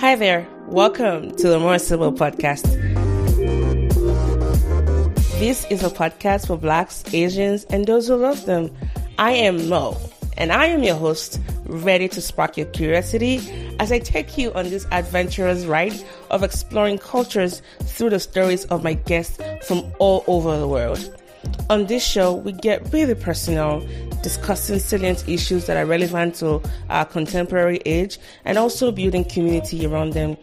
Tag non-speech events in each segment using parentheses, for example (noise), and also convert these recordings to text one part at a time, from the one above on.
Hi there. Welcome to the More Sibyl podcast. This is a podcast for Blacks, Asians, and those who love them. I am Mo, and I am your host, ready to spark your curiosity as I take you on this adventurous ride of exploring cultures through the stories of my guests from all over the world. On this show, we get really personal, discussing salient issues that are relevant to our contemporary age and also building community around them.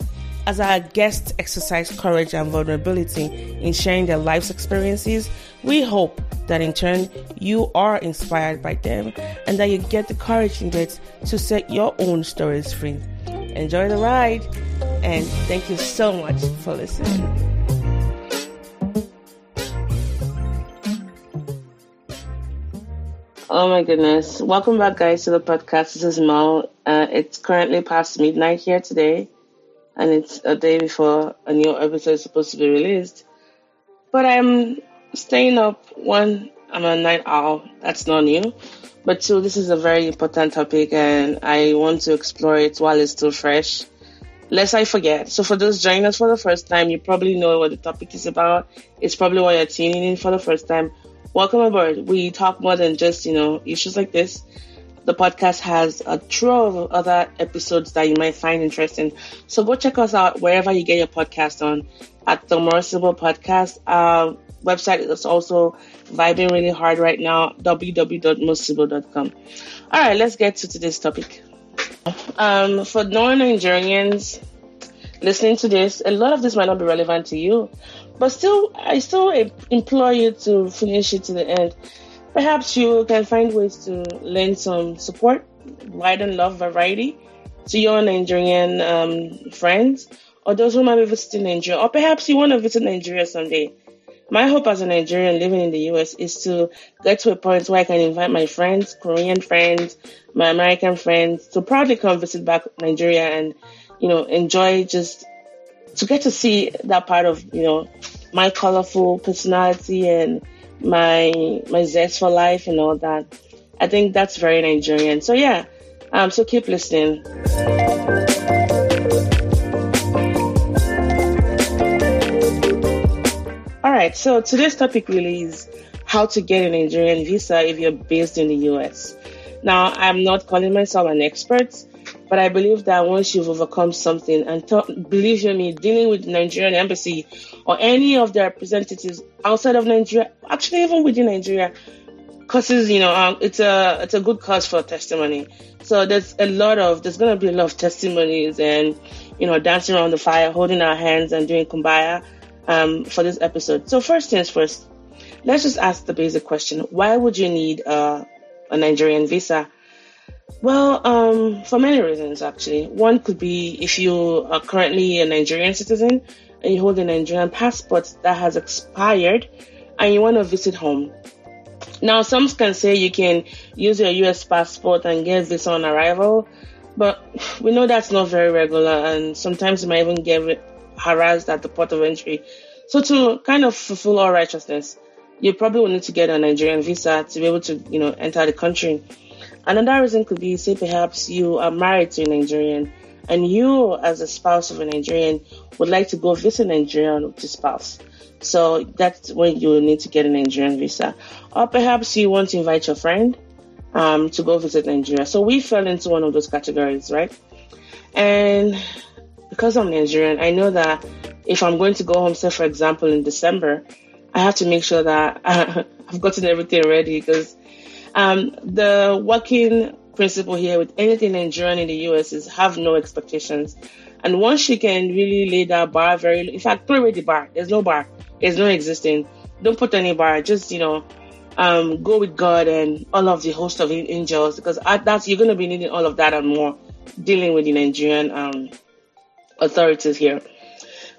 As our guests exercise courage and vulnerability in sharing their life's experiences, we hope that in turn you are inspired by them and that you get the courage needed to set your own stories free. Enjoy the ride and thank you so much for listening. Oh my goodness. Welcome back, guys, to the podcast. This is Mo. Uh, it's currently past midnight here today, and it's a day before a new episode is supposed to be released. But I'm staying up. One, I'm a night owl. That's not new. But two, this is a very important topic, and I want to explore it while it's still fresh. Lest I forget. So, for those joining us for the first time, you probably know what the topic is about. It's probably why you're tuning in for the first time Welcome aboard. We talk more than just, you know, issues like this. The podcast has a trove of other episodes that you might find interesting. So go check us out wherever you get your podcast on at the Sibyl Podcast. Our website is also vibing really hard right now, www.mostcivil.com. All right, let's get to today's topic. Um, for non-Nigerians listening to this, a lot of this might not be relevant to you, but still, I still implore you to finish it to the end. Perhaps you can find ways to lend some support, widen love variety to your Nigerian um, friends or those who might be visiting Nigeria, or perhaps you want to visit Nigeria someday. My hope as a Nigerian living in the US is to get to a point where I can invite my friends, Korean friends, my American friends to proudly come visit back Nigeria and, you know, enjoy just to get to see that part of you know my colorful personality and my my zest for life and all that. I think that's very Nigerian. So yeah, um, so keep listening. All right, so today's topic really is how to get a Nigerian visa if you're based in the US. Now, I'm not calling myself an expert. But I believe that once you've overcome something, and believe you me, dealing with the Nigerian embassy or any of their representatives outside of Nigeria, actually even within Nigeria, causes you know um, it's a it's a good cause for testimony. So there's a lot of there's gonna be a lot of testimonies and you know dancing around the fire, holding our hands and doing kumbaya um, for this episode. So first things first, let's just ask the basic question: Why would you need uh, a Nigerian visa? Well, um, for many reasons, actually. One could be if you are currently a Nigerian citizen and you hold a Nigerian passport that has expired and you want to visit home. Now, some can say you can use your US passport and get visa on arrival, but we know that's not very regular and sometimes you might even get harassed at the port of entry. So to kind of fulfill all righteousness, you probably will need to get a Nigerian visa to be able to, you know, enter the country. Another reason could be, say, perhaps you are married to a Nigerian and you, as a spouse of a Nigerian, would like to go visit Nigeria with your spouse. So that's when you need to get a Nigerian visa. Or perhaps you want to invite your friend um, to go visit Nigeria. So we fell into one of those categories, right? And because I'm Nigerian, I know that if I'm going to go home, say for example in December, I have to make sure that (laughs) I've gotten everything ready because um, the working principle here with anything Nigerian in the US is have no expectations. And once you can really lay that bar very, in fact, throw away the bar. There's no bar. There's no existing. Don't put any bar. Just, you know, um, go with God and all of the host of angels because that's, you're going to be needing all of that and more dealing with the Nigerian, um, authorities here.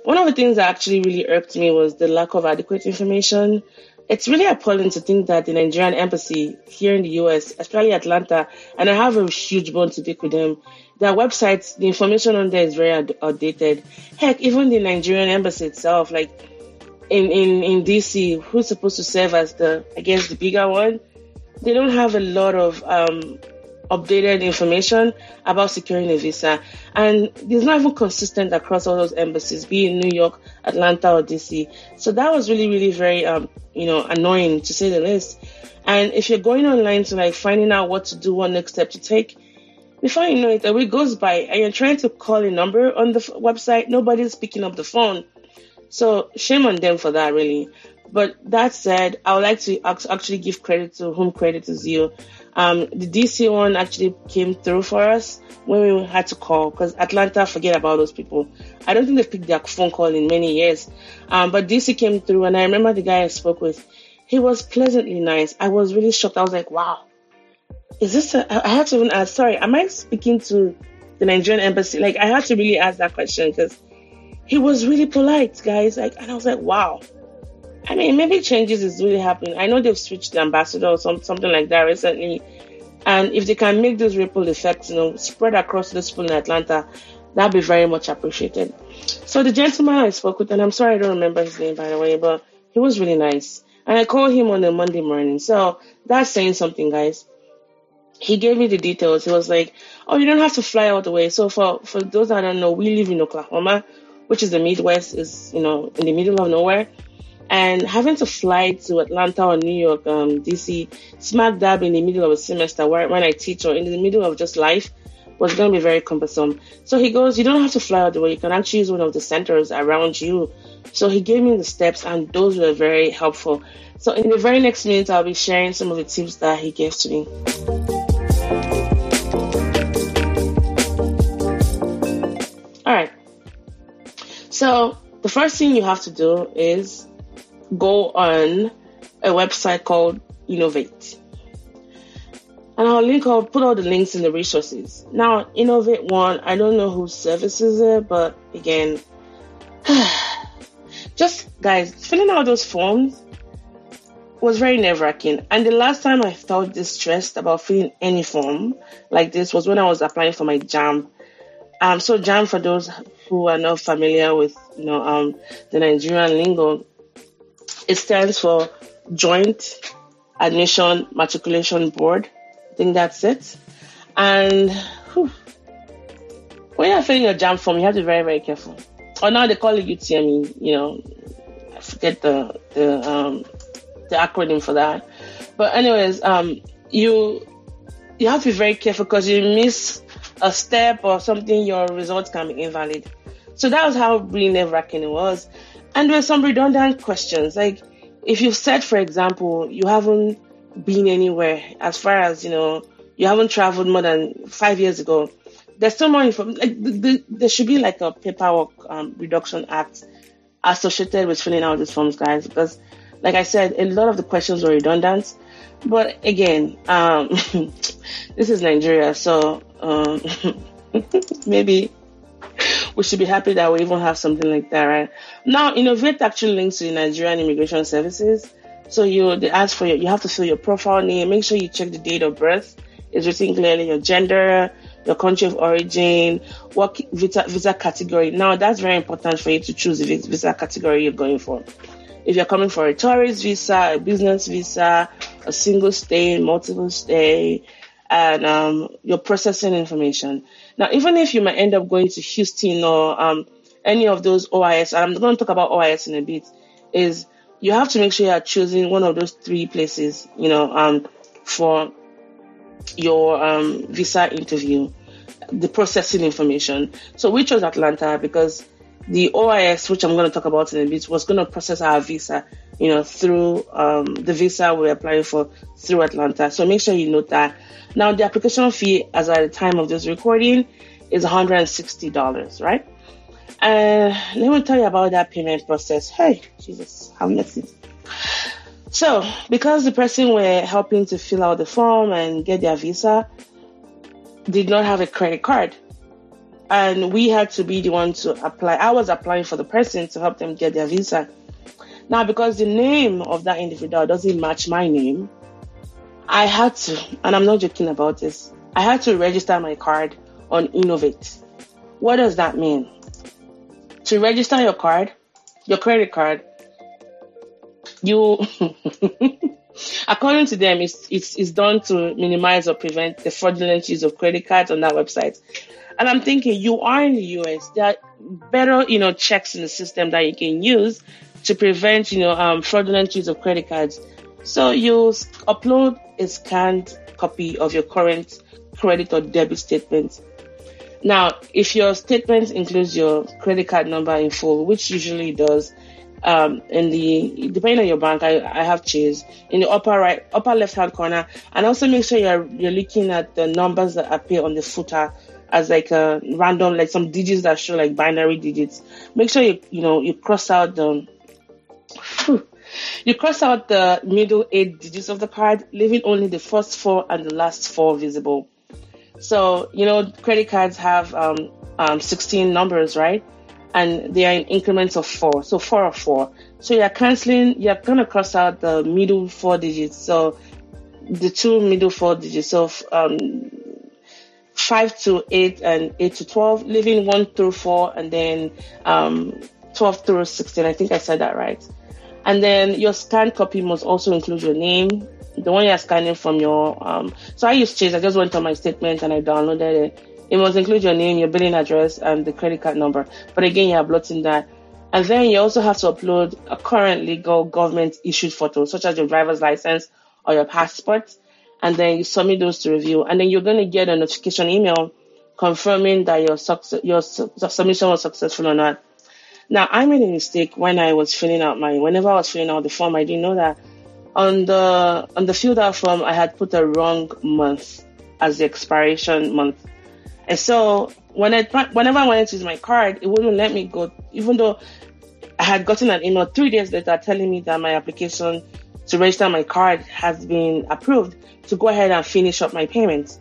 One of the things that actually really irked me was the lack of adequate information it's really appalling to think that the Nigerian embassy here in the US, especially Atlanta, and I have a huge bond to pick with them. Their websites, the information on there is very outdated. Heck, even the Nigerian embassy itself, like in, in, in DC, who's supposed to serve as the, I guess, the bigger one, they don't have a lot of, um, updated information about securing a visa. And it's not even consistent across all those embassies, be in New York, Atlanta, or DC. So that was really, really very, um, you know, annoying to say the least. And if you're going online to like finding out what to do, what next step to take, before you know it, a week goes by and you're trying to call a number on the f- website, nobody's picking up the phone. So shame on them for that, really. But that said, I would like to actually give credit to whom credit is due. Um, the DC one actually came through for us when we had to call because Atlanta, forget about those people. I don't think they picked their phone call in many years. Um, but DC came through and I remember the guy I spoke with. He was pleasantly nice. I was really shocked. I was like, wow, is this a, I had to even ask, sorry, am I speaking to the Nigerian embassy? Like I had to really ask that question because he was really polite, guys. Like, and I was like, wow. I mean, maybe changes is really happening. I know they've switched the ambassador or some, something like that recently. And if they can make those ripple effects, you know, spread across the people in Atlanta, that'd be very much appreciated. So the gentleman I spoke with, and I'm sorry I don't remember his name by the way, but he was really nice. And I called him on a Monday morning. So that's saying something, guys. He gave me the details. He was like, Oh, you don't have to fly all the way. So for, for those that don't know, we live in Oklahoma, which is the Midwest, is, you know, in the middle of nowhere and having to fly to Atlanta or New York, um, DC, smack dab in the middle of a semester where, when I teach or in the middle of just life was going to be very cumbersome. So he goes, you don't have to fly all the way. You can actually use one of the centers around you. So he gave me the steps and those were very helpful. So in the very next minute, I'll be sharing some of the tips that he gave to me. All right. So the first thing you have to do is go on a website called Innovate. And I'll link, I'll put all the links in the resources. Now, Innovate One, I don't know who services it, but again, (sighs) just guys, filling out those forms was very nerve wracking. And the last time I felt distressed about filling any form like this was when I was applying for my JAMB. Um, so JAMB, for those who are not familiar with, you know, um, the Nigerian lingo, it stands for Joint Admission Matriculation Board. I think that's it. And whew, when you're filling your JAMB form, you have to be very, very careful. Or now they call it UTME, you know, I forget the the um, the acronym for that. But anyways, um, you you have to be very careful because you miss a step or something, your results can be invalid. So that was how really nerve wracking it was. And there were some redundant questions. Like, if you've said, for example, you haven't been anywhere as far as, you know, you haven't traveled more than five years ago, there's still more information. Like, the, the, there should be like a paperwork um, reduction act associated with filling out these forms, guys, because, like I said, a lot of the questions were redundant. But again, um, (laughs) this is Nigeria, so um, (laughs) maybe we should be happy that we even have something like that, right? Now, Innovate actually links to the Nigerian Immigration Services. So you they ask for your you have to fill your profile name, make sure you check the date of birth. It's written clearly your gender, your country of origin, what visa, visa category. Now that's very important for you to choose the visa category you're going for. If you're coming for a tourist visa, a business visa, a single stay, multiple stay, and um, your processing information. Now, even if you might end up going to Houston or um, any of those OIS, I'm going to talk about OIS in a bit, is you have to make sure you are choosing one of those three places, you know, um, for your um, visa interview, the processing information. So we chose Atlanta because the OIS, which I'm going to talk about in a bit, was going to process our visa, you know, through um, the visa we're applying for through Atlanta. So make sure you note that. Now, the application fee, as at the time of this recording, is $160, right? And uh, let me tell you about that payment process. Hey, Jesus, how messy. So, because the person we're helping to fill out the form and get their visa did not have a credit card, and we had to be the one to apply. I was applying for the person to help them get their visa. Now, because the name of that individual doesn't match my name, I had to, and I'm not joking about this, I had to register my card on Innovate. What does that mean? To register your card, your credit card, you (laughs) According to them, it's, it's, it's done to minimize or prevent the fraudulent use of credit cards on that website. And I'm thinking, you are in the US. There are better, you know, checks in the system that you can use to prevent, you know, um, fraudulent use of credit cards. So you upload a scanned copy of your current credit or debit statement. Now, if your statement includes your credit card number in full, which usually does, um, in the depending on your bank, I, I have Chase in the upper right, upper left hand corner, and also make sure you're you're looking at the numbers that appear on the footer as like a random, like some digits that show like binary digits. Make sure you you know you cross out the you cross out the middle eight digits of the card, leaving only the first four and the last four visible. So, you know, credit cards have um, um, 16 numbers, right? And they are in increments of four. So, four of four. So, you're canceling, you're to cross out the middle four digits. So, the two middle four digits of um, 5 to 8 and 8 to 12, leaving 1 through 4, and then um, 12 through 16. I think I said that right. And then your scanned copy must also include your name, the one you're scanning from your. Um, so I use Chase. I just went on my statement and I downloaded it. It must include your name, your billing address, and the credit card number. But again, you're uploading that. And then you also have to upload a current legal government issued photo, such as your driver's license or your passport. And then you submit those to review. And then you're going to get a notification email confirming that your, success, your submission was successful or not. Now, I made a mistake when I was filling out my, whenever I was filling out the form, I didn't know that on the, on the filled out form, I had put a wrong month as the expiration month. And so when I, whenever I wanted to use my card, it wouldn't let me go, even though I had gotten an email three days later telling me that my application to register my card has been approved to go ahead and finish up my payments.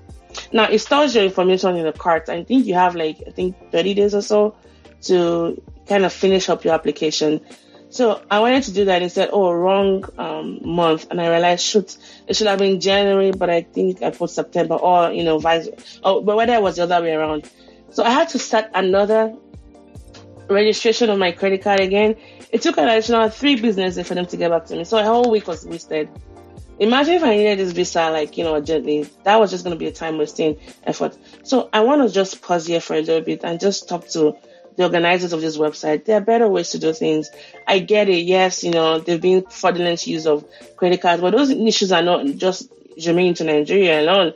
Now it stores your information in the cart. I think you have like I think 30 days or so to kind of finish up your application. So I wanted to do that said, oh, wrong um, month. And I realized, shoot, it should have been January, but I think I put September or, you know, vice, oh, but whether it was the other way around. So I had to start another registration of my credit card again. It took an additional three business days for them to get back to me. So a whole week was wasted. Imagine if I needed this visa, like, you know, urgently. That was just going to be a time wasting effort. So I want to just pause here for a little bit and just talk to the organizers of this website, there are better ways to do things. I get it. Yes, you know, there've been fraudulent use of credit cards, but those issues are not just germane to Nigeria alone.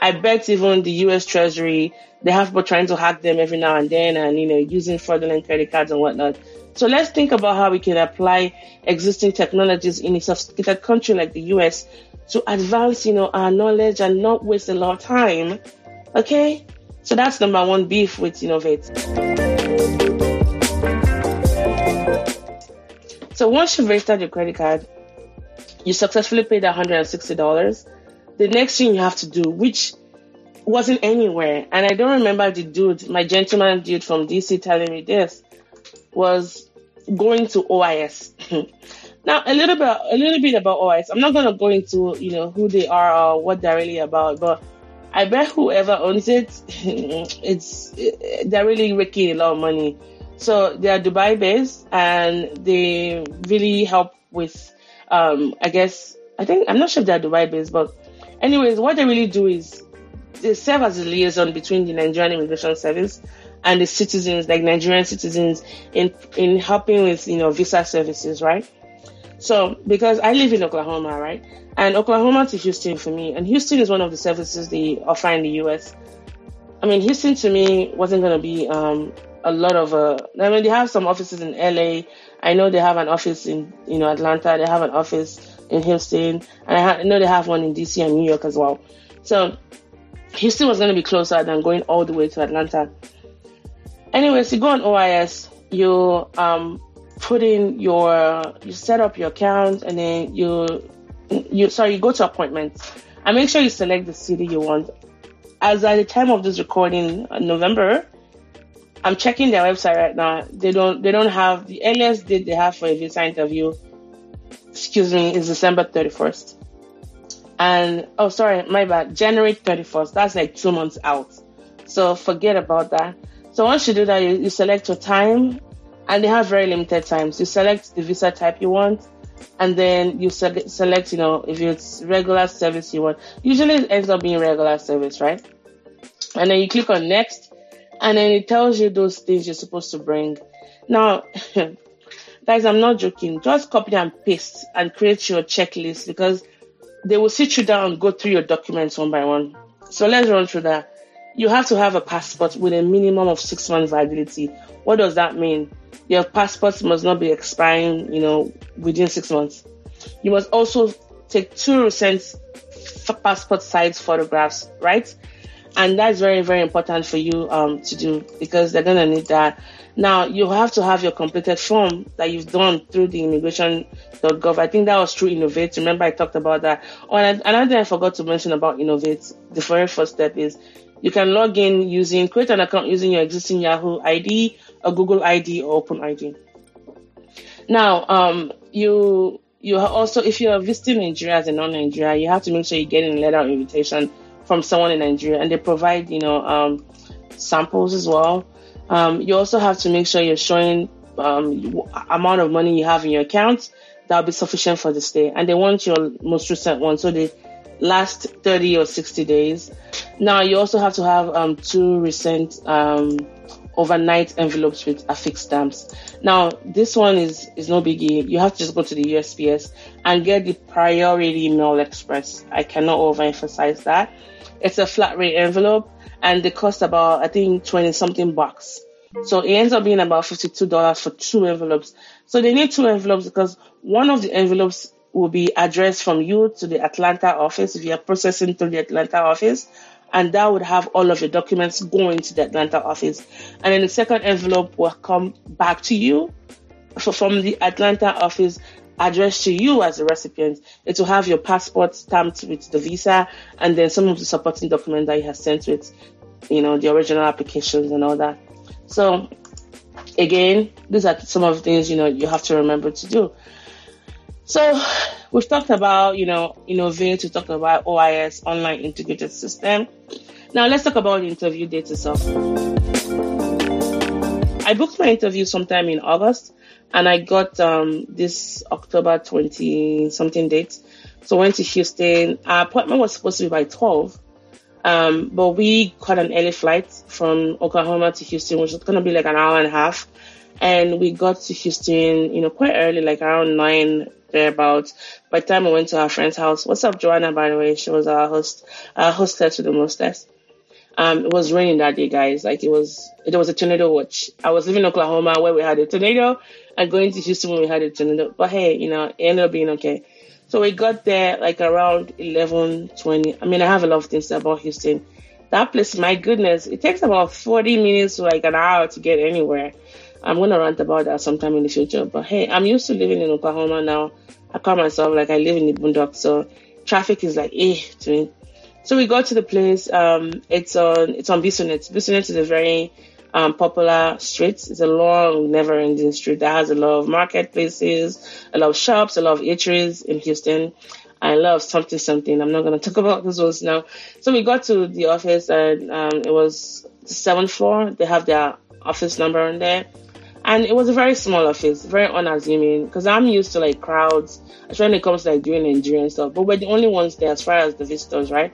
I bet even the US Treasury, they have people trying to hack them every now and then and, you know, using fraudulent credit cards and whatnot. So let's think about how we can apply existing technologies in a sophisticated country like the US to advance, you know, our knowledge and not waste a lot of time. Okay? So that's number one beef with Innovate. So once you've registered your credit card, you successfully paid $160. The next thing you have to do, which wasn't anywhere, and I don't remember the dude, my gentleman dude from DC telling me this, was going to OIS. (laughs) now a little bit, a little bit about OIS. I'm not gonna go into you know who they are or what they're really about, but I bet whoever owns it, (laughs) it's they're really making a lot of money. So they are Dubai based and they really help with, um, I guess, I think, I'm not sure if they're Dubai based, but anyways, what they really do is they serve as a liaison between the Nigerian Immigration Service and the citizens, like Nigerian citizens, in in helping with you know visa services, right? So because I live in Oklahoma, right, and Oklahoma to Houston for me, and Houston is one of the services they offer in the U.S. I mean, Houston to me wasn't going to be um, a lot of. Uh, I mean, they have some offices in LA. I know they have an office in you know Atlanta. They have an office in Houston, and I, ha- I know they have one in DC and New York as well. So Houston was going to be closer than going all the way to Atlanta. Anyways, you go on OIS, you um, put in your, you set up your account, and then you you sorry, you go to appointments and make sure you select the city you want. As at the time of this recording, uh, November, I'm checking their website right now. They don't they don't have the earliest date they have for a visa interview. Excuse me, is December 31st. And oh, sorry, my bad. January 31st. That's like two months out. So forget about that. So once you do that, you, you select your time, and they have very limited times. You select the visa type you want and then you select, you know, if it's regular service you want. Usually it ends up being regular service, right? And then you click on next, and then it tells you those things you're supposed to bring. Now, (laughs) guys, I'm not joking. Just copy and paste and create your checklist because they will sit you down and go through your documents one by one. So let's run through that. You have to have a passport with a minimum of six months validity. What does that mean? Your passport must not be expiring, you know, within six months. You must also take two recent passport size photographs, right? And that's very, very important for you um, to do because they're to need that. Now, you have to have your completed form that you've done through the immigration.gov. I think that was through Innovate. Remember, I talked about that. Oh, and another thing I forgot to mention about Innovate, the very first step is you can log in using, create an account using your existing Yahoo ID, a Google ID, or Open ID. Now, um, you you also, if you're visiting Nigeria as a non-Nigeria, you have to make sure you get a letter of invitation from someone in Nigeria, and they provide, you know, um, samples as well. Um, you also have to make sure you're showing um, amount of money you have in your account that'll be sufficient for the stay, and they want your most recent one, so they last 30 or 60 days. Now you also have to have um, two recent um, overnight envelopes with affixed stamps. Now, this one is, is no biggie. You have to just go to the USPS and get the priority mail express. I cannot overemphasize that. It's a flat rate envelope and they cost about, I think, 20 something bucks. So it ends up being about $52 for two envelopes. So they need two envelopes because one of the envelopes will be addressed from you to the Atlanta office if you are processing through the Atlanta office and that would have all of your documents going to the Atlanta office. And then the second envelope will come back to you from the Atlanta office addressed to you as a recipient. It will have your passport stamped with the visa and then some of the supporting documents that you have sent with, you know, the original applications and all that. So again, these are some of the things, you know, you have to remember to do. So we've talked about, you know, Innovate, we talked about OIS, Online Integrated System. Now let's talk about interview date itself. I booked my interview sometime in August and I got um, this October 20 something date. So I went to Houston. Our appointment was supposed to be by 12. Um, but we caught an early flight from Oklahoma to Houston, which was going to be like an hour and a half. And we got to Houston, you know, quite early, like around nine thereabouts. By the time I went to our friend's house, what's up, Joanna? By the way, she was our host, our hostess with the mostess. Um, it was raining that day, guys. Like it was, it was a tornado watch. I was living in Oklahoma where we had a tornado, and going to Houston when we had a tornado. But hey, you know, it ended up being okay. So we got there like around 11, 20. I mean, I have a lot of things about Houston. That place, my goodness, it takes about 40 minutes to like an hour to get anywhere. I'm going to rant about that sometime in the future. But hey, I'm used to living in Oklahoma now. I call myself like I live in the boondocks, so traffic is like eh to me. So we got to the place. Um, it's on it's on Bissonnet. Bissonnet is a very um, popular street. It's a long, never-ending street that has a lot of marketplaces, a lot of shops, a lot of eateries in Houston. I love something something. I'm not gonna (laughs) talk about those ones now. So we got to the office and um, it was seventh floor. They have their office number on there. And it was a very small office, very unassuming, because I'm used to like crowds, especially when it comes to like doing Nigerian stuff. But we're the only ones there as far as the visitors, right?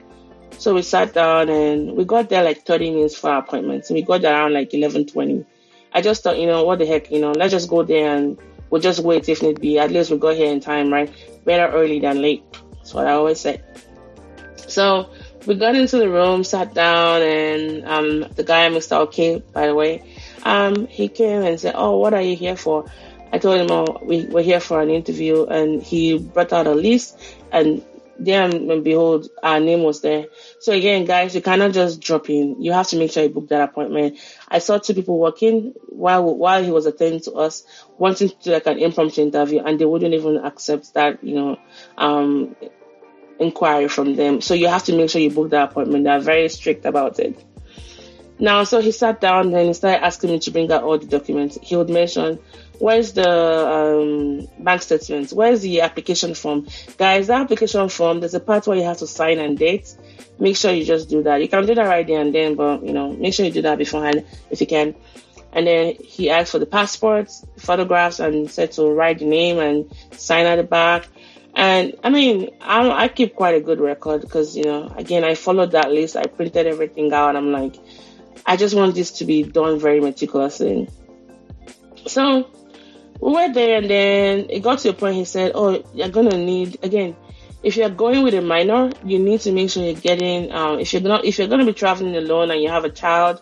So we sat down and we got there like 30 minutes for our appointment. So we got there around like 11:20. I just thought, you know, what the heck, you know, let's just go there and we'll just wait if need be. At least we got here in time, right? Better early than late. That's what I always say. So we got into the room, sat down, and um, the guy, Mr. OK, by the way, um, he came and said, "Oh, what are you here for?" I told him, "Oh, we, we're here for an interview," and he brought out a list, and then and behold, our name was there. So again, guys, you cannot just drop in. You have to make sure you book that appointment. I saw two people walking while while he was attending to us, wanting to do like an impromptu interview, and they wouldn't even accept that, you know, um, inquiry from them. So you have to make sure you book that appointment. They're very strict about it. Now, so he sat down and he started asking me to bring out all the documents. He would mention, where's the um, bank statement? Where's the application form? Guys, that application form, there's a part where you have to sign and date. Make sure you just do that. You can do that right there and then, but, you know, make sure you do that beforehand if you can. And then he asked for the passports, photographs, and said to write the name and sign at the back. And I mean, I, I keep quite a good record because, you know, again, I followed that list. I printed everything out. I'm like, I just want this to be done very meticulously. So we were there and then it got to a point he said, Oh, you're to need, again, if you're going with a minor, you need to make sure you're getting, um, if you're not, if you're to be traveling alone and you have a child,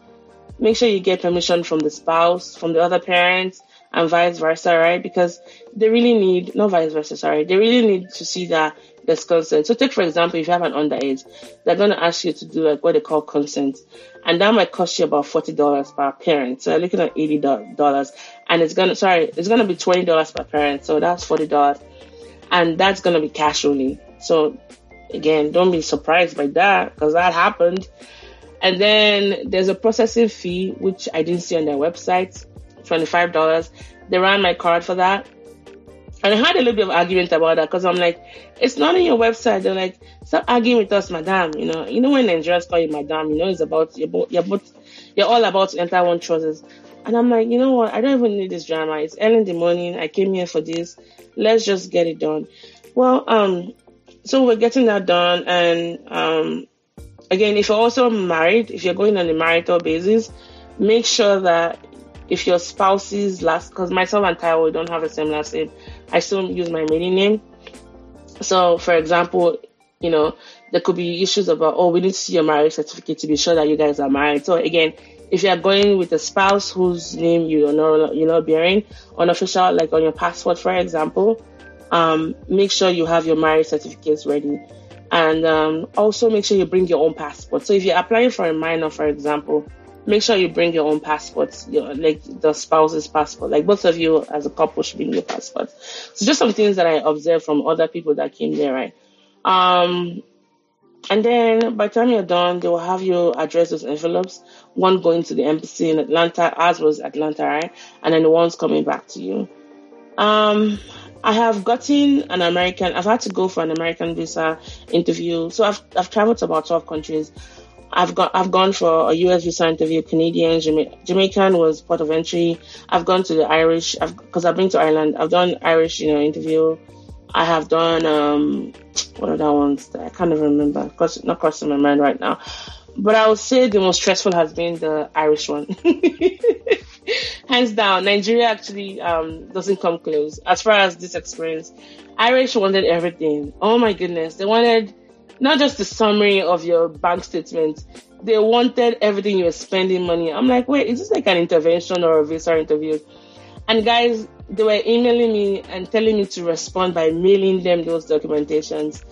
make sure you get permission from the spouse, from the other parents, and vice versa, right? Because they really need, not vice versa, sorry, they really need to see that there's consent. So take, for example, if you have an underage, they're going to ask you to do like what they call consent. And that might cost you about $40 per parent. So you're looking at $80 and it's to, sorry, it's to be $20 per parent. So that's $40 and that's to be cash only. So again, don't be surprised by that because that happened. And then there's a processing fee, which I didn't see on their website, $25. They ran my card for that. And I had a little bit of argument about that because I'm like, it's not on your website. They're like, stop arguing with us, madam. You know, you know when Nigerians call you madam, you know it's about you're both, you're both, you're all about to enter one trousers. And I'm like, you know what? I don't even need this drama. It's early in the morning. I came here for this. Let's just get it done. Well, um, so we're getting that done, and um, again, if you're also married, if you're going on a marital basis, make sure that if your spouse's last, because myself and Taiwo don't have the same last name, I still use my maiden name. So, for example, you know, there could be issues about, oh, we need to see your marriage certificate to be sure that you guys are married. So again, if you are going with a spouse whose name you not, you're not bearing, unofficial, like on your passport, for example, um, make sure you have your marriage certificates ready. And um, also make sure you bring your own passport. So if you're applying for a minor, for example, make sure you bring your own passports, your, like the spouse's passport. Like both of you as a couple should bring your passport. So just some things that I observed from other people that came there, right? Um, and then by the time you're done, they will have you address those envelopes. One going to the embassy in Atlanta, as was Atlanta, right? And then the ones coming back to you. Um, I have gotten an American, I've had to go for an American visa interview. So I've, I've traveled to about 12 countries. I've got, I've gone for a US visa interview, Canadian, Jama- Jamaican was port of entry. I've gone to the Irish, I've, cause I've been to Ireland. I've done Irish, you know, interview. I have done, um, what are that ones that I can't even remember, cause not crossing my mind right now. But I would say the most stressful has been the Irish one. (laughs) hands down, Nigeria actually um, doesn't come close as far as this experience. Irish wanted everything. Oh my goodness, they wanted not just the summary of your bank statement. They wanted everything you were spending money. I'm like, wait, is this like an intervention or a visa interview? And guys, they were emailing me and telling me to respond by mailing them those documentations.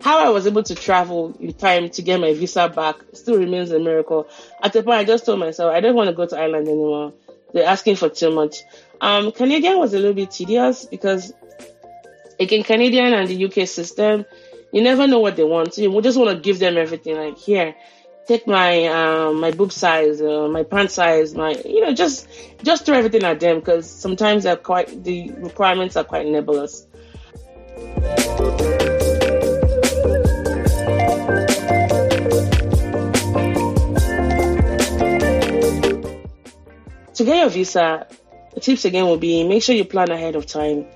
How I was able to travel in time to get my visa back still remains a miracle. At the point, I just told myself I don't want to go to Ireland anymore they're asking for too much. Um, Canadian was a little bit tedious because, again, Canadian and the UK system, you never know what they want. You just want to give them everything. Like here, take my um, my boob size, uh, my pant size, my you know just just throw everything at them because sometimes they're quite the requirements are quite nebulous. to get your visa, the tips again will be make sure you plan ahead of time.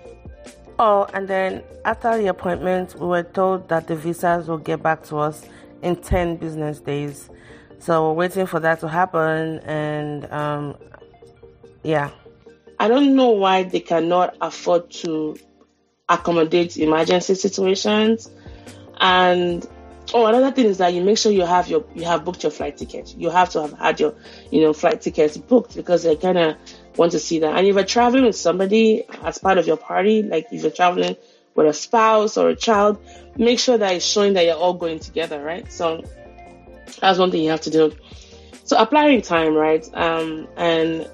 Oh, and then after the appointment, we were told that the visas will get back to us in 10 business days. So we're waiting for that to happen, and um, yeah. I don't know why they cannot afford to accommodate emergency situations. And Oh, another thing is that you make sure you have your you have booked your flight ticket. You have to have had your you know flight tickets booked because they're kind of want to see that. And if you're traveling with somebody as part of your party, like if you're traveling with a spouse or a child, make sure that it's showing that you're all going together, right? So that's one thing you have to do. So applying time, right? Um, and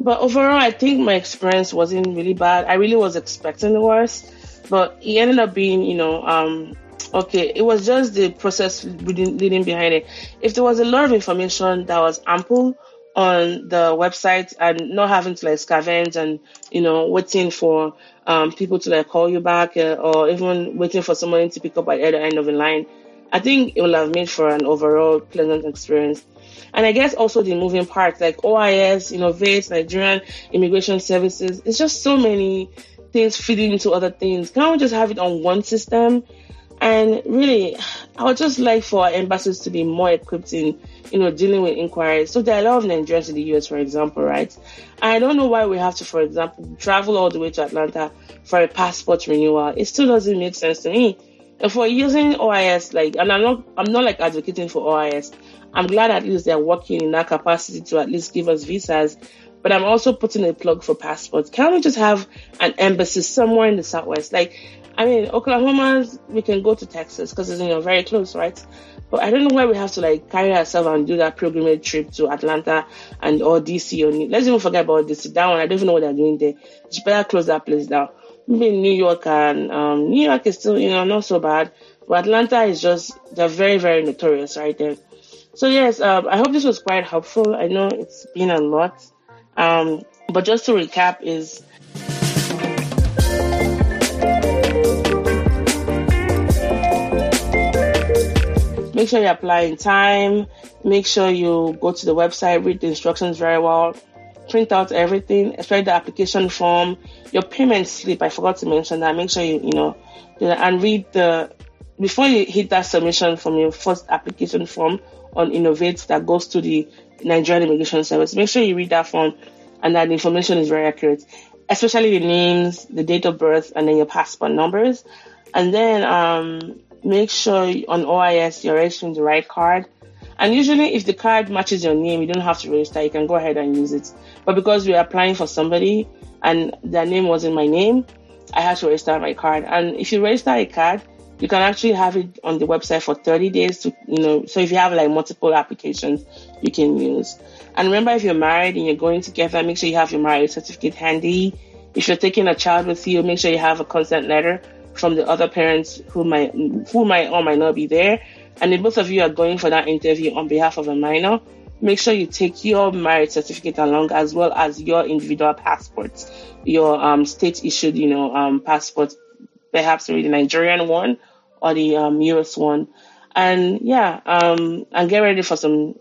but overall, I think my experience wasn't really bad. I really was expecting the worst, but it ended up being, you know, um, Okay, it was just the process leading, leading behind it. If there was a lot of information that was ample on the website and not having to like scavenge and you know waiting for um, people to like call you back uh, or even waiting for somebody to pick up at the other end of the line, I think it will have made for an overall pleasant experience. And I guess also the moving parts like OIS, Innovate, Nigerian Immigration Services. It's just so many things feeding into other things. Can't we just have it on one system? And really, I would just like for our embassies to be more equipped in, you know, dealing with inquiries. So there are a lot of Nigerians in the US, for example, right? I don't know why we have to, for example, travel all the way to Atlanta for a passport renewal. It still doesn't make sense to me. If we're using OIS, like, and I'm not, I'm not like advocating for OIS. I'm glad at least they're working in that capacity to at least give us visas. But I'm also putting a plug for passports. Can't we just have an embassy somewhere in the Southwest? Like, I mean, Oklahoma, we can go to Texas because it's, you know, very close, right? But I don't know why we have to like carry ourselves and do that pilgrimage trip to Atlanta and or DC or let's even forget about DC. That one, I don't even know what they're doing there. You better close that place down. Maybe New York and um, New York is still, you know, not so bad. But Atlanta is just they're very, very notorious right there. So yes, um, I hope this was quite helpful. I know it's been a lot. Um, but just to recap is Make sure you apply in time. Make sure you go to the website, read the instructions very well, print out everything, especially the application form, your payment slip. I forgot to mention that. Make sure you, you know, and read the, before you hit that submission from your first application form on Innovate that goes to the Nigerian Immigration Service, make sure you read that form and that information is very accurate, especially the names, the date of birth, and then your passport numbers. And then, um, make sure on OIS you're registering the right card. And usually, if the card matches your name, you don't have to register. You can go ahead and use it. But because we're applying for somebody and their name wasn't my name, I had to register my card. And if you register a card, you can actually have it on the website for 30 days to, you know, so if you have like multiple applications, you can use. And remember, if you're married and you're going together, make sure you have your marriage certificate handy. If you're taking a child with you, make sure you have a consent letter from the other parents who might who might or might not be there. And if both of you are going for that interview on behalf of a minor, make sure you take your marriage certificate along as well as your individual passports, your um, state issued, you know, um, passport, perhaps maybe the Nigerian one or the um, US one. And yeah, um, and get ready for some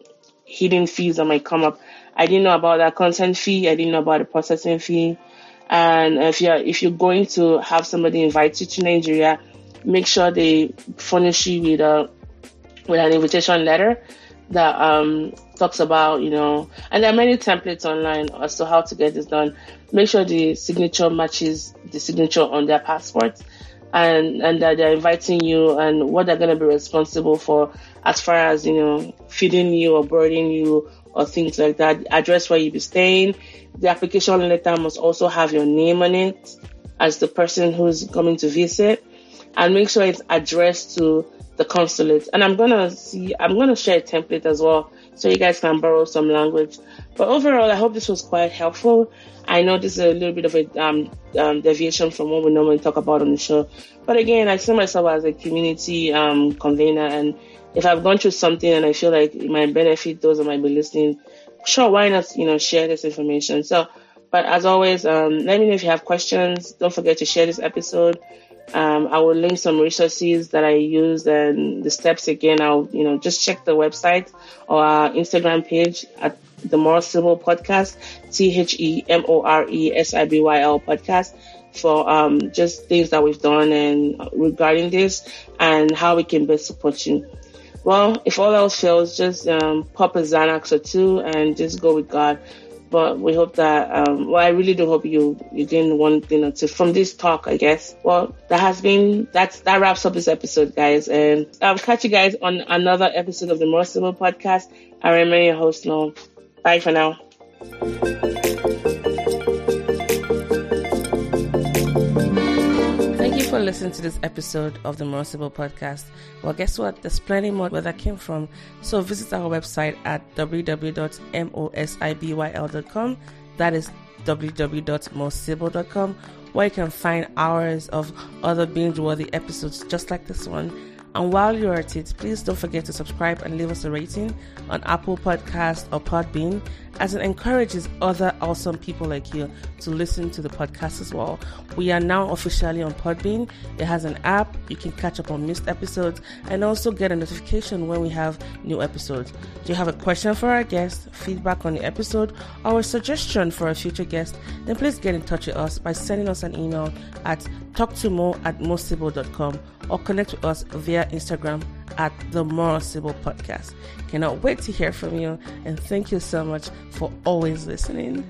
hidden fees that might come up. I didn't know about that consent fee. I didn't know about the processing fee. And if you're if you're going to have somebody invite you to Nigeria, make sure they furnish you with a with an invitation letter that um, talks about you know, and there are many templates online as to how to get this done. Make sure the signature matches the signature on their passport, and and that they're inviting you and what they're going to be responsible for as far as you know feeding you or boarding you or things like that. Address where you'll be staying. The application letter must also have your name on it as the person who's coming to visit, and make sure it's addressed to the consulate. And I'm gonna see, I'm gonna share a template as well, so you guys can borrow some language. But overall, I hope this was quite helpful. I know this is a little bit of a um, um, deviation from what we normally talk about on the show, but again, I see myself as a community um, convener and if I've gone through something and I feel like it might benefit those that might be listening, sure, why not, you know, share this information. So, but as always, um, let me know if you have questions. Don't forget to share this episode. Um, I will link some resources that I use and the steps again. I'll, you know, just check the website or our Instagram page at the More Sibyl Podcast, T H E M O R E S I B Y L podcast for um, just things that we've done and regarding this and how we can best support you. Well, if all else fails, just um, pop a Xanax or two and just go with God. But we hope that, um, well, I really do hope you, you gain one thing or two from this talk, I guess. Well, that has been, that's, that wraps up this episode, guys. And I'll catch you guys on another episode of the More Sibyl Podcast. I remain your host, Long. Bye for now. Listening to this episode of the Sibyl Podcast. Well, guess what? There's plenty more where that came from. So visit our website at www.mosibyl.com. That is www.morecivil.com, where you can find hours of other binge-worthy episodes just like this one. And while you're at it, please don't forget to subscribe and leave us a rating on Apple Podcast or Podbean as it encourages other awesome people like you to listen to the podcast as well. We are now officially on Podbean. It has an app. You can catch up on missed episodes and also get a notification when we have new episodes. Do you have a question for our guest, feedback on the episode, or a suggestion for a future guest? Then please get in touch with us by sending us an email at talktomo at mosibo.com or connect with us via Instagram at the More Sibyl Podcast. Cannot wait to hear from you and thank you so much for always listening.